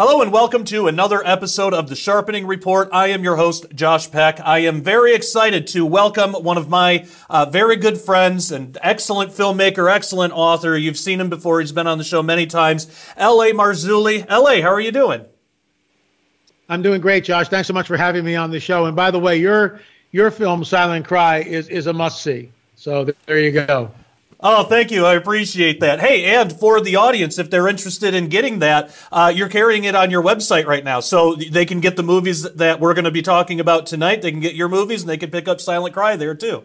Hello and welcome to another episode of the Sharpening Report. I am your host, Josh Peck. I am very excited to welcome one of my uh, very good friends and excellent filmmaker, excellent author. You've seen him before. He's been on the show many times. L.A. Marzulli. L.A., how are you doing? I'm doing great, Josh. Thanks so much for having me on the show. And by the way, your your film, Silent Cry, is, is a must see. So there you go. Oh, thank you. I appreciate that. Hey, and for the audience, if they're interested in getting that, uh, you're carrying it on your website right now. So they can get the movies that we're going to be talking about tonight. They can get your movies and they can pick up Silent Cry there too.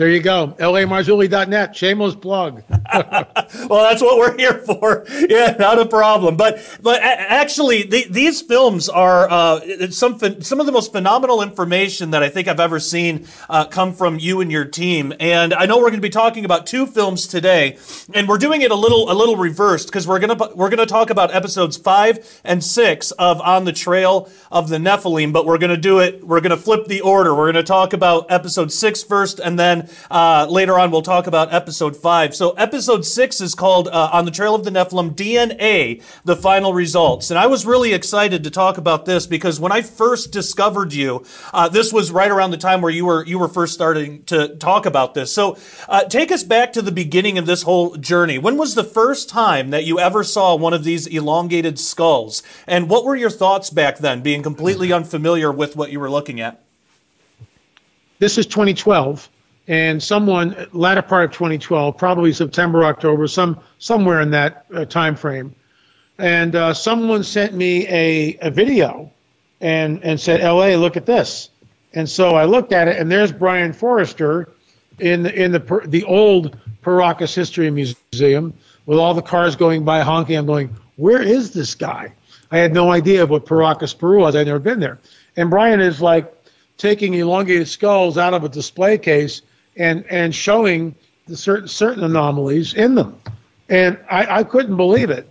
There you go. LAMarzulli.net. Shameless plug. well, that's what we're here for. Yeah, not a problem. But but actually, the, these films are uh, some some of the most phenomenal information that I think I've ever seen uh, come from you and your team. And I know we're going to be talking about two films today, and we're doing it a little a little reversed because we're gonna we're gonna talk about episodes five and six of On the Trail of the Nephilim. But we're gonna do it. We're gonna flip the order. We're gonna talk about episode six first, and then uh, later on, we'll talk about episode five. So, episode six is called uh, On the Trail of the Nephilim DNA, the final results. And I was really excited to talk about this because when I first discovered you, uh, this was right around the time where you were, you were first starting to talk about this. So, uh, take us back to the beginning of this whole journey. When was the first time that you ever saw one of these elongated skulls? And what were your thoughts back then, being completely unfamiliar with what you were looking at? This is 2012 and someone latter part of 2012, probably September, October, some somewhere in that uh, time frame, and uh, someone sent me a, a video, and and said, "L.A., look at this," and so I looked at it, and there's Brien Foerster in the in the the old Paracas History Museum with all the cars going by honking. I'm going, where is this guy? I had no idea what Paracas, Peru was. I'd never been there. And Brien is like taking elongated skulls out of a display case and and showing the certain certain anomalies in them, and I, I couldn't believe it.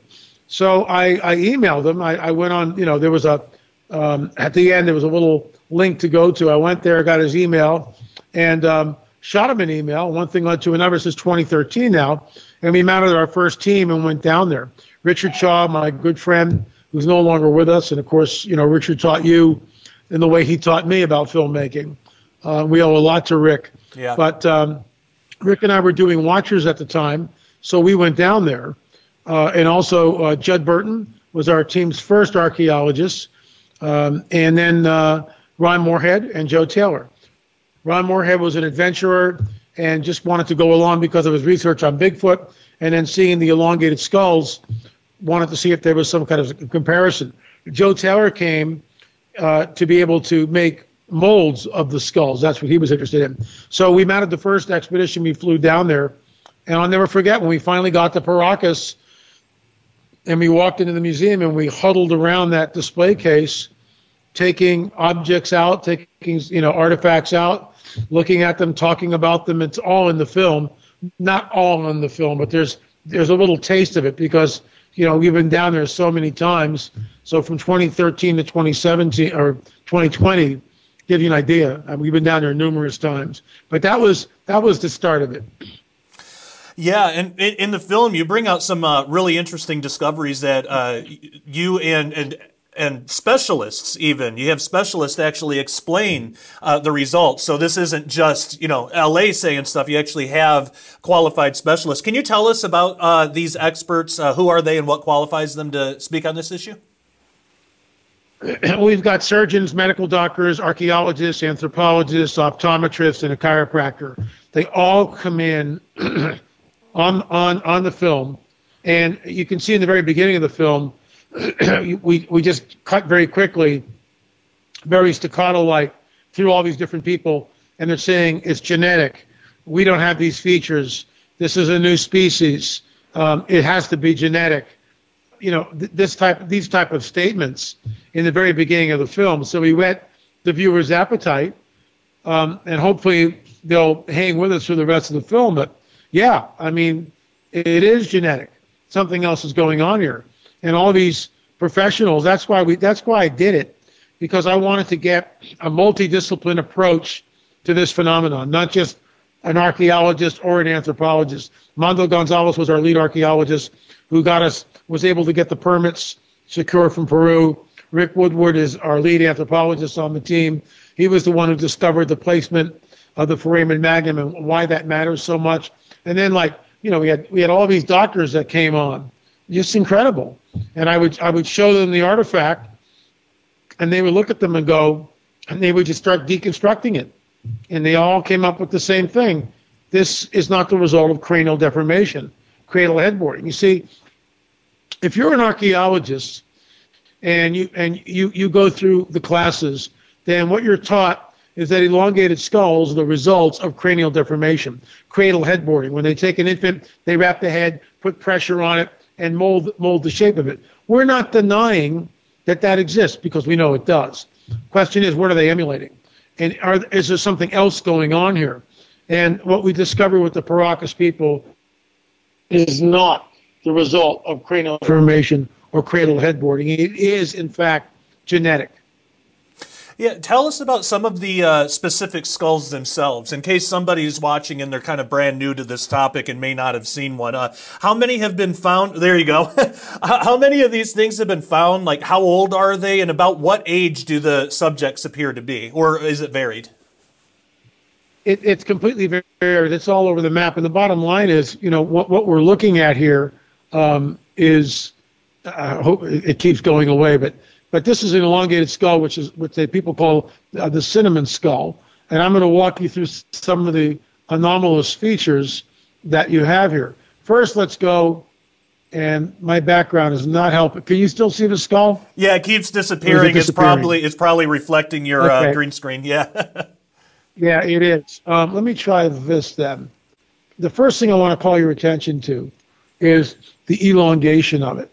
So I, I emailed them. I, I went on. You know, there was a um, at the end there was a little link to go to. I went there, got his email, and um, shot him an email. One thing led to another. Since 2013 now, and we mounted our first team and went down there. Richard Shaw, my good friend, who's no longer with us, and of course, you know, Richard taught you in the way he taught me about filmmaking. Uh, we owe a lot to Rick. Yeah. But um, Rick and I were doing Watchers at the time, so we went down there. Uh, and also, uh, Judd Burton was our team's first archaeologist, um, and then uh, Ron Morehead and Joe Taylor. Ron Morehead was an adventurer and just wanted to go along because of his research on Bigfoot, and then seeing the elongated skulls, wanted to see if there was some kind of comparison. Joe Taylor came uh, to be able to make molds of the skulls. That's what he was interested in. So we mounted the first expedition. We flew down there, and I'll never forget when we finally got to Paracas, and we walked into the museum and we huddled around that display case, taking objects out, taking you know artifacts out, looking at them, talking about them. It's all in the film. Not all in the film, but there's there's a little taste of it because you know we've been down there so many times. So from 2013 to 2017 or 2020 give you an idea. Uh, we've been down there numerous times, but that was that was the start of it. Yeah, and in the film, you bring out some uh, really interesting discoveries that uh, you and and and specialists even you have specialists actually explain uh, the results. So this isn't just you know L.A. saying stuff. You actually have qualified specialists. Can you tell us about uh, these experts? Uh, who are they and what qualifies them to speak on this issue we've got surgeons, medical doctors, archaeologists, anthropologists, optometrists, and a chiropractor. They all come in on on on the film, and you can see in the very beginning of the film, we we just cut very quickly, very staccato like through all these different people, and they're saying it's genetic. We don't have these features. This is a new species. Um, it has to be genetic you know, th- this type, these type of statements in the very beginning of the film. So we whet the viewer's appetite, um, and hopefully they'll hang with us for the rest of the film. But yeah, I mean, it is genetic. Something else is going on here, and all these professionals. That's why we. That's why I did it, because I wanted to get a multidiscipline approach to this phenomenon, not just an archaeologist or an anthropologist. Mondo Gonzalez was our lead archaeologist who got us was able to get the permits Shakur from Peru. Rick Woodward is our lead anthropologist on the team. He was the one who discovered the placement of the foramen magnum and why that matters so much. And then, like, you know, we had we had all these doctors that came on, just incredible. And I would I would show them the artifact, and they would look at them and go, and they would just start deconstructing it, and they all came up with the same thing. This is not the result of cranial deformation, cradle headboarding. You see, if you're an archaeologist and you and you you go through the classes, then what you're taught is that elongated skulls are the results of cranial deformation, cradle headboarding. When they take an infant, they wrap the head, put pressure on it, and mold mold the shape of it. We're not denying that that exists because we know it does. Question is, what are they emulating? And are, is there something else going on here? And what we discovered with the Paracas people is not the result of cranial deformation or cradle headboarding. It is, in fact, genetic. Yeah, tell us about some of the uh, specific skulls themselves, in case somebody's watching and they're kind of brand new to this topic and may not have seen one. Uh, how many have been found? There you go. how many of these things have been found? Like, how old are they, and about what age do the subjects appear to be, or is it varied? It, it's completely varied. It's all over the map. And the bottom line is, you know, what, what we're looking at here um, is, I hope it keeps going away, but but this is an elongated skull, which is what they people call uh, the cinnamon skull. And I'm going to walk you through some of the anomalous features that you have here. First, let's go. And my background is not helping. Can you still see the skull? Yeah, it keeps disappearing. It disappearing? It's probably it's probably reflecting your uh, okay. uh, green screen. Yeah. yeah, it is. Um, let me try this then. The first thing I want to call your attention to is the elongation of it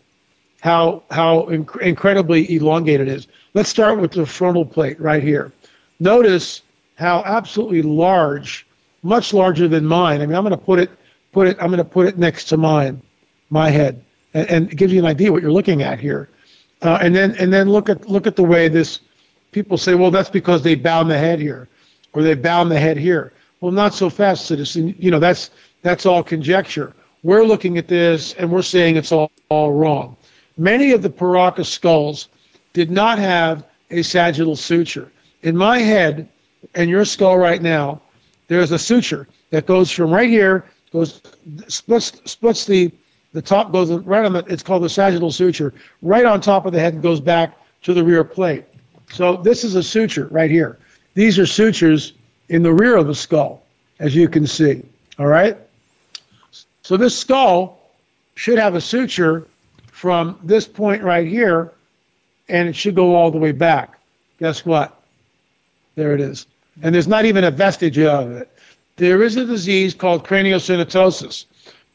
how how inc- incredibly elongated it is. Let's start with the frontal plate right here. Notice how absolutely large, much larger than mine. I mean, I'm going to put it put it I'm going to put it next to mine, my head, and, and it gives you an idea what you're looking at here. Uh, and then and then look at look at the way this people say, well, that's because they bound the head here, or they bound the head here. Well, not so fast, citizen. You know, that's that's all conjecture. We're looking at this and we're saying it's all, all wrong. Many of the Paracas skulls did not have a sagittal suture. In my head and your skull right now, there's a suture that goes from right here, goes splits splits the the top goes right on the it's called the sagittal suture, right on top of the head and goes back to the rear plate. So this is a suture right here. These are sutures in the rear of the skull, as you can see. All right? So this skull should have a suture from this point right here, and it should go all the way back. Guess what? There it is. And there's not even a vestige of it. There is a disease called craniosynostosis.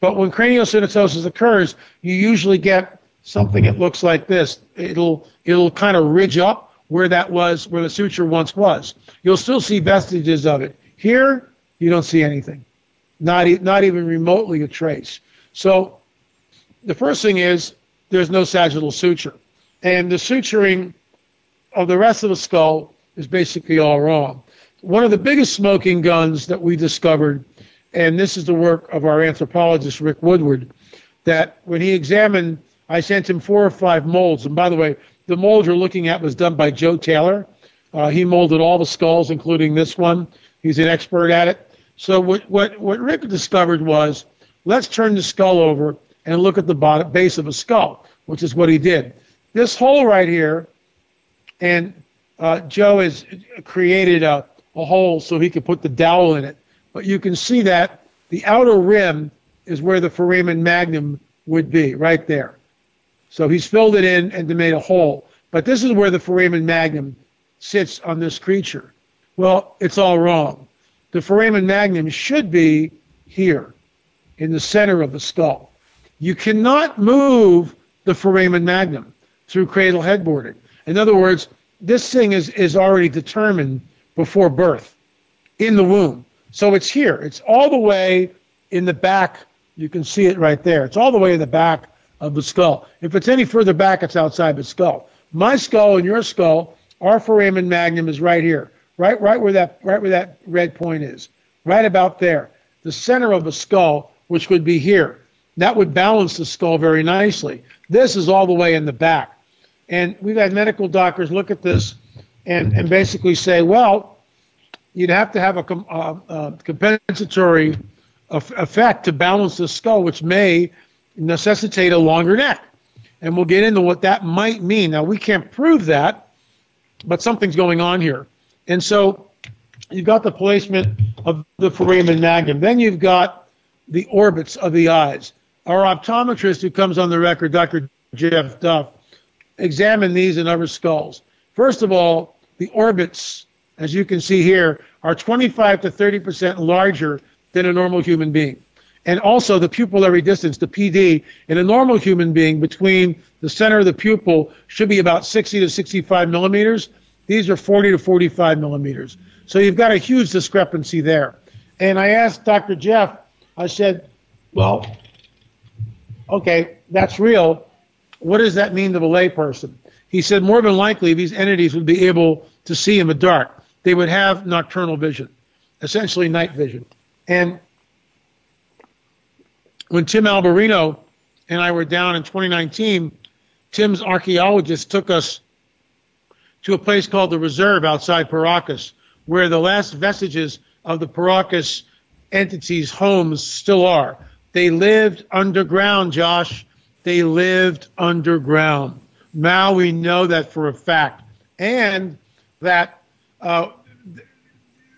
But when craniosynostosis occurs, you usually get something that looks like this. It'll it'll kind of ridge up where that was, where the suture once was. You'll still see vestiges of it. Here, you don't see anything, not not even remotely a trace. So, the first thing is there's no sagittal suture. And the suturing of the rest of the skull is basically all wrong. One of the biggest smoking guns that we discovered, and this is the work of our anthropologist, Rick Woodward, that when he examined, I sent him four or five molds. And by the way, the mold you're looking at was done by Joe Taylor. Uh, he molded all the skulls, including this one. He's an expert at it. So what, what, what Rick discovered was, let's turn the skull over and look at the bottom, base of a skull, which is what he did. This hole right here, and uh, Joe has created a, a hole so he could put the dowel in it. But you can see that the outer rim is where the foramen magnum would be, right there. So he's filled it in and made a hole. But this is where the foramen magnum sits on this creature. Well, it's all wrong. The foramen magnum should be here in the center of the skull. You cannot move the foramen magnum through cradle headboarding. In other words, this thing is, is already determined before birth in the womb. So it's here. It's all the way in the back. You can see it right there. It's all the way in the back of the skull. If it's any further back, it's outside the skull. My skull and your skull, our foramen magnum is right here, right, right where that, right where that red point is, right about there. The center of the skull, which would be here. That would balance the skull very nicely. This is all the way in the back. And we've had medical doctors look at this and, and basically say, well, you'd have to have a, uh, uh, compensatory effect to balance the skull, which may necessitate a longer neck. And we'll get into what that might mean. Now, we can't prove that, but something's going on here. And so you've got the placement of the foramen magnum. Then you've got the orbits of the eyes. Our optometrist who comes on the record, Dr. Jeff Duff, examined these and other skulls. First of all, the orbits, as you can see here, are 25 to 30 percent larger than a normal human being. And also the pupillary distance, the PD, in a normal human being between the center of the pupil should be about 60 to 65 millimeters. These are 40 to 45 millimeters. So you've got a huge discrepancy there. And I asked Dr. Jeff, I said, well, okay, that's real. What does that mean to the layperson? He said more than likely these entities would be able to see in the dark. They would have nocturnal vision, essentially night vision. And when Tim Alberino and I were down in 2019, Tim's archaeologist took us to a place called the Reserve outside Paracas, where the last vestiges of the Paracas entities' homes still are. They lived underground, Josh. They lived underground. Now we know that for a fact. And that uh,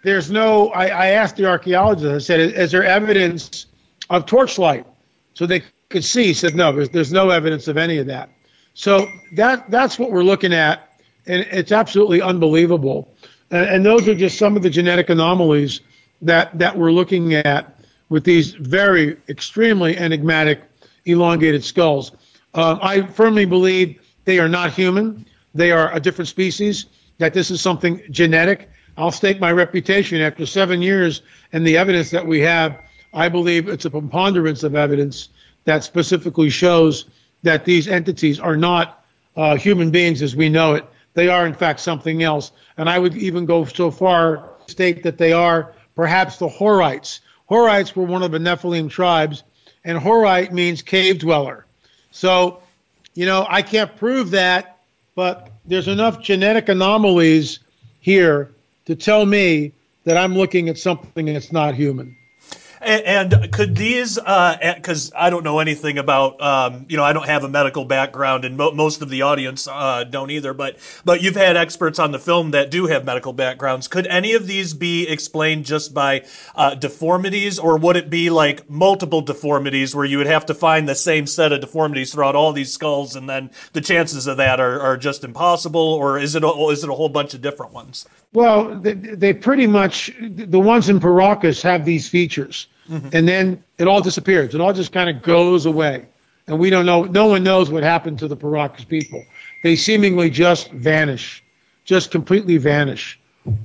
there's no, I, I asked the archaeologist, I said, is, there evidence of torchlight so they could see. He said, no, there's, there's no evidence of any of that. So that that's what we're looking at, and it's absolutely unbelievable. And, and those are just some of the genetic anomalies that that we're looking at with these very extremely enigmatic elongated skulls. Uh, I firmly believe they are not human. They are a different species. That this is something genetic. I'll stake my reputation after seven years and the evidence that we have I believe it's a preponderance of evidence that specifically shows that these entities are not uh, human beings as we know it. They are, in fact, something else. And I would even go so far to state that they are perhaps the Horites. Horites were one of the Nephilim tribes, and Horite means cave dweller. So, you know, I can't prove that, but there's enough genetic anomalies here to tell me that I'm looking at something that's not human. And, could these, because uh, I don't know anything about, um, you know, I don't have a medical background, and mo- most of the audience uh, don't either. But but you've had experts on the film that do have medical backgrounds. Could any of these be explained just by uh, deformities, or would it be like multiple deformities, where you would have to find the same set of deformities throughout all these skulls, and then the chances of that are, are just impossible, or is it a, is it a whole bunch of different ones? Well, they, they pretty much the ones in Paracas have these features. Mm-hmm. And then it all disappears. It all just kind of goes away. And we don't know, no one knows what happened to the Paracas people. They seemingly just vanish, just completely vanish.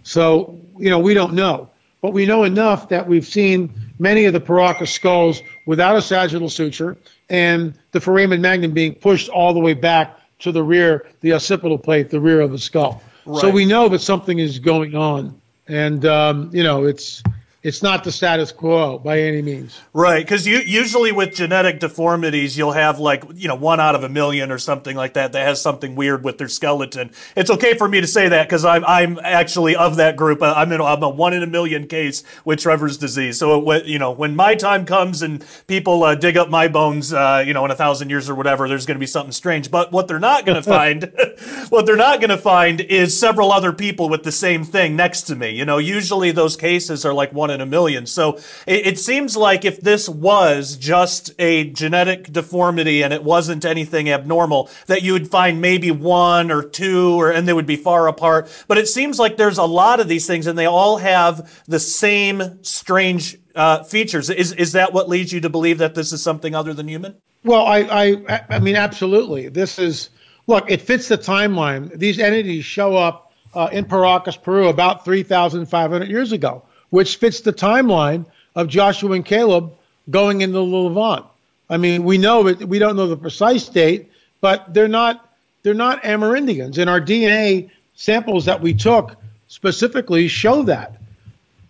So, you know, we don't know. But we know enough that we've seen many of the Paracas skulls without a sagittal suture and the foramen magnum being pushed all the way back to the rear, the occipital plate, the rear of the skull. Right. So we know that something is going on. And, um, you know, it's it's not the status quo by any means. Right, because usually with genetic deformities, you'll have like you know one out of a million or something like that that has something weird with their skeleton. It's okay for me to say that because I'm I'm actually of that group. I'm in I'm a one in a million case with Trevor's disease. So it, you know when my time comes and people uh, dig up my bones, uh, you know in a thousand years or whatever, there's going to be something strange. But what they're not going to find, what they're not going to find is several other people with the same thing next to me. You know, usually those cases are like one one in a million. So it, it seems like if this was just a genetic deformity and it wasn't anything abnormal, that you would find maybe one or two, or and they would be far apart. But it seems like there's a lot of these things, and they all have the same strange uh, features. Is is that what leads you to believe that this is something other than human? Well, I I I mean, absolutely. This is look. It fits the timeline. These entities show up uh, in Paracas, Peru, about 3,500 years ago which fits the timeline of Joshua and Caleb going into the Levant. I mean, we know it. We don't know the precise date, but they're not they're not Amerindians, and our DNA samples that we took specifically show that.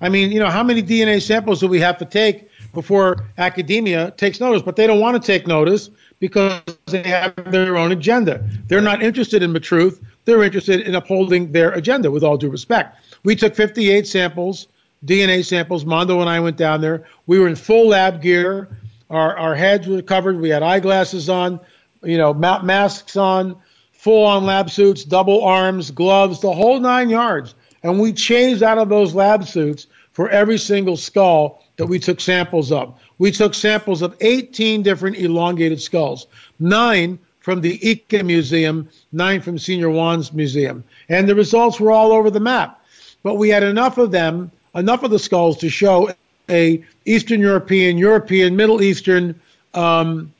I mean, you know, how many DNA samples do we have to take before academia takes notice? But they don't want to take notice because they have their own agenda. They're not interested in the truth. They're interested in upholding their agenda, with all due respect. We took 58 samples, DNA samples. Mondo and I went down there. We were in full lab gear. Our, our heads were covered. We had eyeglasses on, you know, masks on, full on lab suits, double arms, gloves, the whole nine yards. And we changed out of those lab suits for every single skull that we took samples of. We took samples of 18 different elongated skulls, nine from the Ica Museum, nine from Senior Juan's Museum. And the results were all over the map. But we had enough of them, enough of the skulls to show a Eastern European, European, Middle Eastern, um,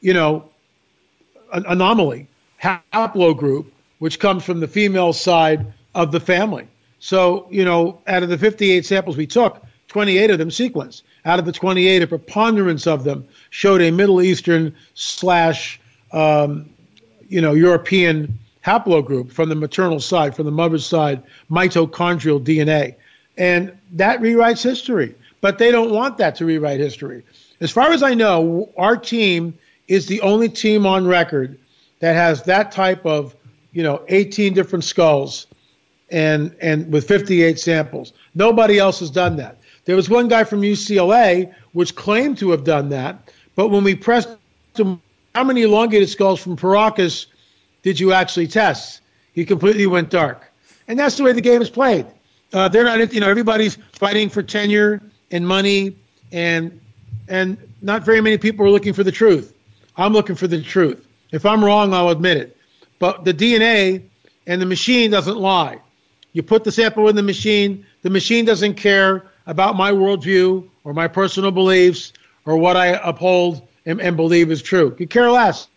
you know, an anomaly, haplogroup, which comes from the female side of the family. So, you know, out of the 58 samples we took, 28 of them sequenced. Out of the 28, a preponderance of them showed a Middle Eastern slash, um, you know, European haplogroup from the maternal side, from the mother's side, mitochondrial DNA. And that rewrites history. But they don't want that to rewrite history. As far as I know, our team is the only team on record that has that type of, you know, 18 different skulls and and with 58 samples. Nobody else has done that. There was one guy from UCLA which claimed to have done that, but when we pressed him, how many elongated skulls from Paracas did you actually test? He completely went dark, and that's the way the game is played. Uh, they're not, you know, everybody's fighting for tenure and money, and and not very many people are looking for the truth. I'm looking for the truth. If I'm wrong, I'll admit it. But the DNA and the machine doesn't lie. You put the sample in the machine, the machine doesn't care about my worldview or my personal beliefs or what I uphold and, and believe is true. You care less.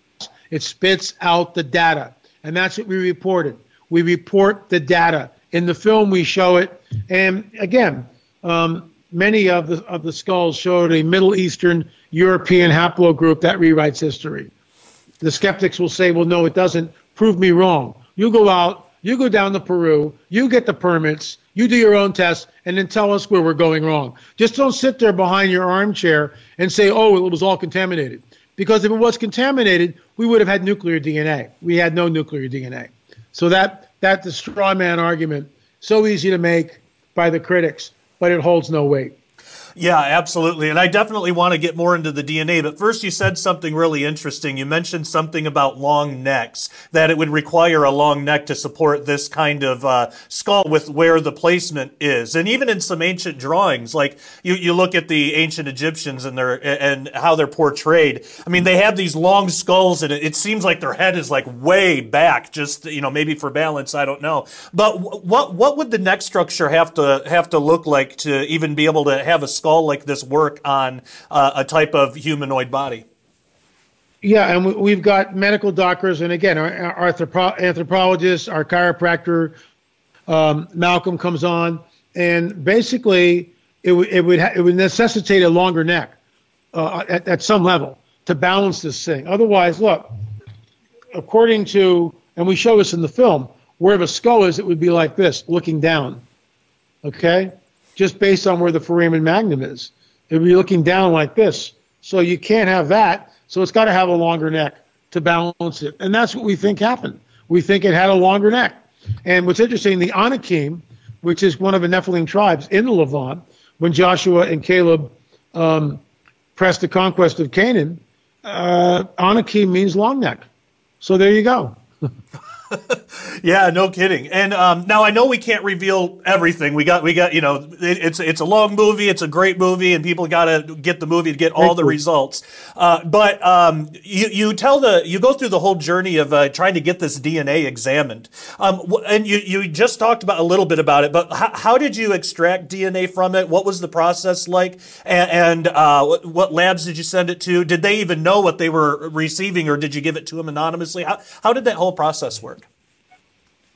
It spits out the data. And that's what we reported. We report the data. In the film, we show it. And again, um, many of the, of the skulls showed a Middle Eastern European haplogroup that rewrites history. The skeptics will say, well, no, it doesn't. Prove me wrong. You go out, you go down to Peru, you get the permits, you do your own tests, and then tell us where we're going wrong. Just don't sit there behind your armchair and say, oh, it was all contaminated. Because if it was contaminated, we would have had nuclear DNA. We had no nuclear DNA. So that that's the straw man argument, so easy to make by the critics, but it holds no weight. Yeah, absolutely. And I definitely want to get more into the DNA. But first, you said something really interesting. You mentioned something about long necks, that it would require a long neck to support this kind of uh, skull with where the placement is. And even in some ancient drawings, like you, you look at the ancient Egyptians and their and how they're portrayed. I mean, they have these long skulls, and it, it seems like their head is like way back, just you know, maybe for balance. I don't know. But what what would the neck structure have to have to look like to even be able to have a skull? like this work on uh, a type of humanoid body? Yeah, and we've got medical doctors, and again, our, our anthropologists, our chiropractor, um, Malcolm comes on, and basically, it, w- it would ha- it would necessitate a longer neck uh, at, at some level to balance this thing. Otherwise, look, according to, and we show this in the film, where the skull is, it would be like this, looking down. Okay, just based on where the foramen magnum is. It would be looking down like this. So you can't have that. So it's got to have a longer neck to balance it. And that's what we think happened. We think it had a longer neck. And what's interesting, the Anakim, which is one of the Nephilim tribes in the Levant, when Joshua and Caleb um, pressed the conquest of Canaan, uh, Anakim means long neck. So there you go. yeah, no kidding. And um, now I know we can't reveal everything. We got, we got, you know, it, it's it's a long movie. It's a great movie, and people got to get the movie to get all the results. Uh, but um, you you tell the you go through the whole journey of uh, trying to get this DNA examined. Um, and you you just talked about a little bit about it, but how, how did you extract DNA from it? What was the process like? And, and uh, what, what labs did you send it to? Did they even know what they were receiving, or did you give it to them anonymously? How how did that whole process work?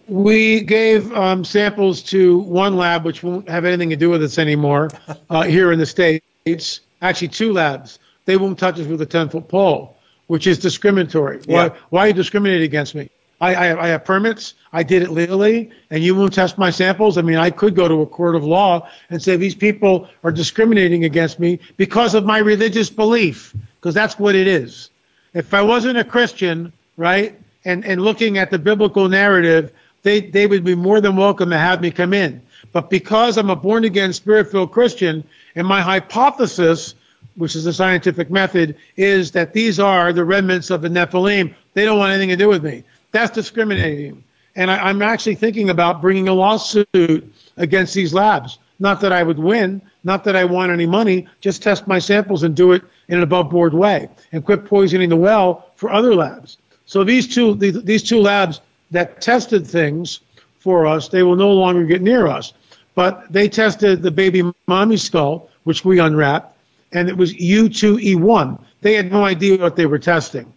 We gave um, samples to one lab, which won't have anything to do with us anymore, uh, here in the States. Actually, two labs. They won't touch us with a 10 foot pole, which is discriminatory. Yeah. Why, why are you discriminating against me? I, I, have, I have permits. I did it legally, and you won't test my samples. I mean, I could go to a court of law and say these people are discriminating against me because of my religious belief, because that's what it is. If I wasn't a Christian, right, and, and looking at the biblical narrative, they, they would be more than welcome to have me come in. But because I'm a born again, spirit filled Christian, and my hypothesis, which is the scientific method, is that these are the remnants of the Nephilim, they don't want anything to do with me. That's discriminating. And I, I'm actually thinking about bringing a lawsuit against these labs. Not that I would win, not that I want any money, just test my samples and do it in an above board way and quit poisoning the well for other labs. So these two these two labs that tested things for us, they will no longer get near us. But they tested the baby mommy skull, which we unwrapped, and it was U2E1. They had no idea what they were testing.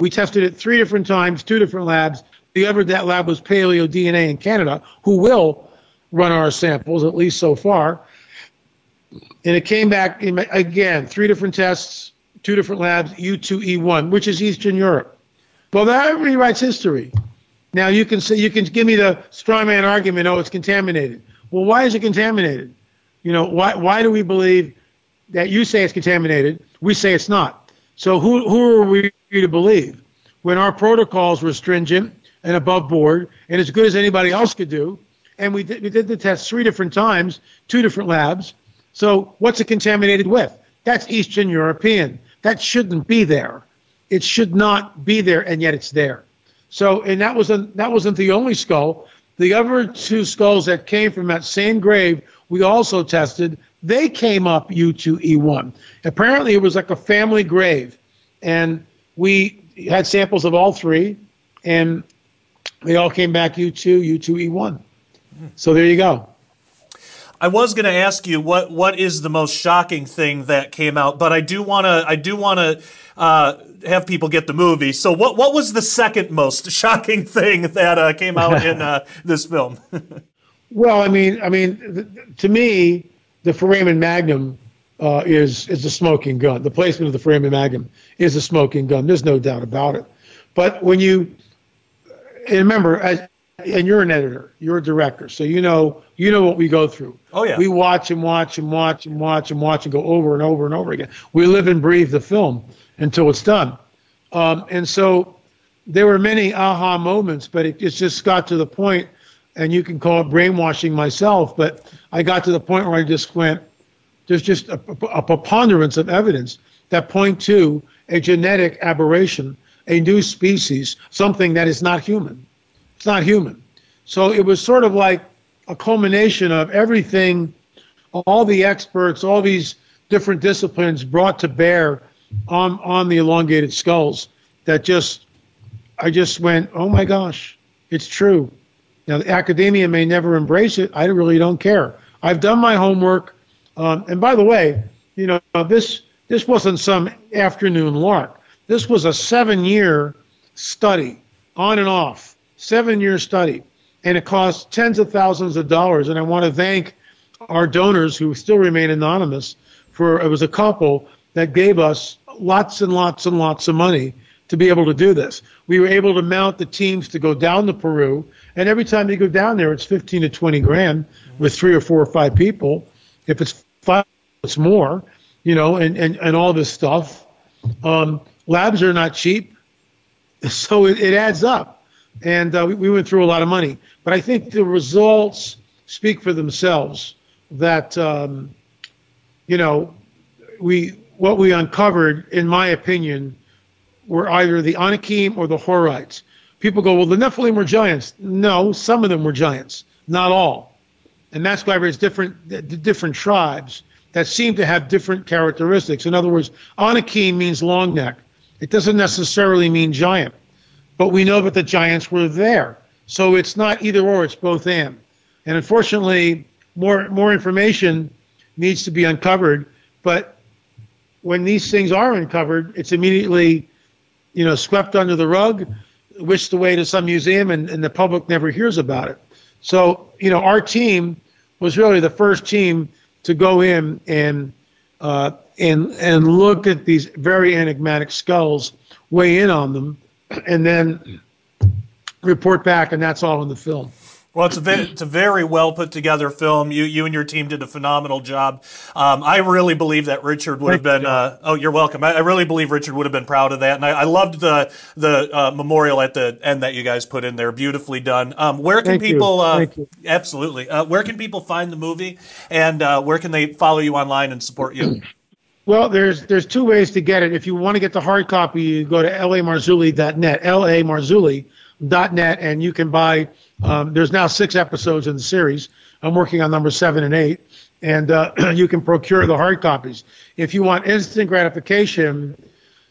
We tested it three different times, two different labs. The other that lab was Paleo DNA in Canada, who will run our samples, at least so far. And it came back again, three different tests, two different labs, U2E1, which is Eastern Europe. Well, that rewrites history. Now you can say you can give me the straw man argument. Oh, it's contaminated. Well, why is it contaminated? You know, why why do we believe that you say it's contaminated? We say it's not. So who who are we to believe when our protocols were stringent and above board and as good as anybody else could do? And we did, we did the test three different times, two different labs. So what's it contaminated with? That's Eastern European. That shouldn't be there. It should not be there, and yet it's there. So, and that wasn't that wasn't the only skull. The other two skulls that came from that same grave, we also tested. They came up U2E1. Apparently, it was like a family grave, and we had samples of all three, and they all came back U2, U2E1. So there you go. I was going to ask you what what is the most shocking thing that came out, but I do want to I do want to uh, have people get the movie. So what what was the second most shocking thing that uh, came out in uh, this film? well, I mean, I mean, to me, the Foramen Magnum uh, is is a smoking gun. The placement of the Foramen Magnum is a smoking gun. There's no doubt about it. But when you and remember, as, and you're an editor, you're a director, so you know you know what we go through. Oh yeah. We watch and watch and watch and watch and watch and go over and over and over again. We live and breathe the film until it's done. Um, and so there were many aha moments, but it, it just got to the point, and you can call it brainwashing myself, but I got to the point where I just went, there's just a, a preponderance of evidence that point to a genetic aberration, a new species, something that is not human. It's not human. So it was sort of like a culmination of everything, all the experts, all these different disciplines brought to bear on on the elongated skulls that just I just went, oh my gosh, it's true. Now the academia may never embrace it. I really don't care. I've done my homework, um, and by the way, you know this this wasn't some afternoon lark. This was a seven-year study, on and off seven year study, and it cost tens of thousands of dollars. And I want to thank our donors who still remain anonymous for it was a couple that gave us lots and lots and lots of money to be able to do this. We were able to mount the teams to go down to Peru, and every time you go down there, it's 15 to 20 grand with three or four or five people. If it's five, it's more, you know, and, and, and all this stuff. Um, labs are not cheap, so it, it adds up and uh, we, we, went through a lot of money. But I think the results speak for themselves. That um, you know, we what we uncovered, in my opinion, were either the Anakim or the Horites. People go, well, the Nephilim were giants. No, some of them were giants, not all. And that's why there's different different tribes that seem to have different characteristics. In other words, Anakim means long neck. It doesn't necessarily mean giant but we know that the Giants were there. So it's not either or, it's both and. And unfortunately, more more information needs to be uncovered. But when these things are uncovered, it's immediately, you know, swept under the rug, whisked away to some museum, and, and the public never hears about it. So, you know, our team was really the first team to go in and uh, and and look at these very enigmatic skulls, weigh in on them, and then report back, and that's all in the film. Well, it's a, ve- it's a very well put together film. You you and your team did a phenomenal job. Um, I really believe that Richard would have been. Uh, oh, you're welcome. I, I, really believe Richard would have been proud of that, and I, I loved the the uh, memorial at the end that you guys put in there. Beautifully done. Um, where can Thank people? Uh, Thank you. Absolutely. Uh, where can people find the movie, and uh, where can they follow you online and support you? Well, there's there's two ways to get it. If you want to get the hard copy, you go to lamarzulli.net, lamarzulli.net, and you can buy. Um, there's now six episodes in the series. I'm working on number seven and eight, and uh, you can procure the hard copies. If you want instant gratification,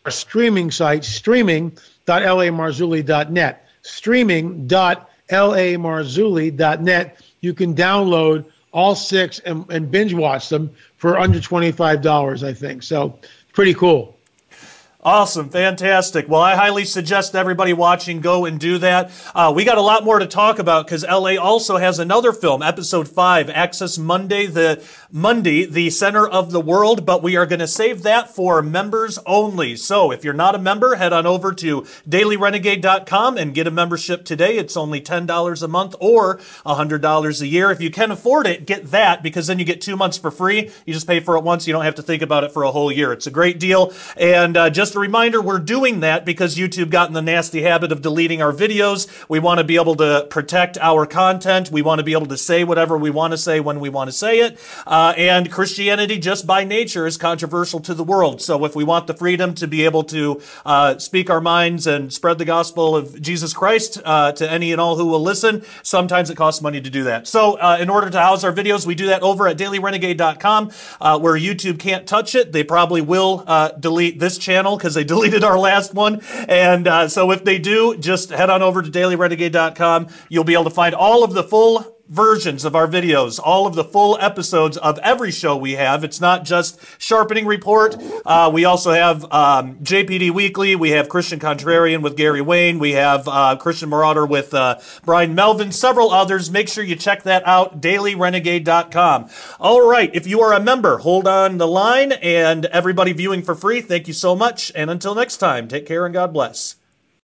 our streaming site, streaming.lamarzulli.net, streaming.lamarzulli.net. You can download all six and, and binge watch them for under $25, I think. So pretty cool. Awesome, fantastic. Well, I highly suggest everybody watching go and do that. Uh, we got a lot more to talk about because LA also has another film, episode five, Axis Mundi, the Mundi, the center of the world, but we are going to save that for members only. So if you're not a member, head on over to dailyrenegade.com and get a membership today. It's only $10 a month or $100 a year. If you can afford it, get that because then you get two months for free. You just pay for it once. You don't have to think about it for a whole year. It's a great deal. And uh, just just a reminder, we're doing that because YouTube got in the nasty habit of deleting our videos. We want to be able to protect our content. We want to be able to say whatever we want to say when we want to say it. Uh, and Christianity, just by nature, is controversial to the world. So if we want the freedom to be able to uh, speak our minds and spread the gospel of Jesus Christ uh, to any and all who will listen, sometimes it costs money to do that. So uh, in order to house our videos, we do that over at dailyrenegade.com, uh, where YouTube can't touch it. They probably will uh, delete this channel because they deleted our last one. And uh, so if they do, just head on over to dailyrenegade.com. You'll be able to find all of the full versions of our videos, all of the full episodes of every show we have. It's not just Sharpening Report. Uh, we also have um, JPD Weekly. We have Christian Contrarian with Gary Wayne. We have uh, Christian Marauder with uh, Bryan Melvin, several others. Make sure you check that out, dailyrenegade.com. All right, if you are a member, hold on the line. And everybody viewing for free, thank you so much. And until next time, take care and God bless.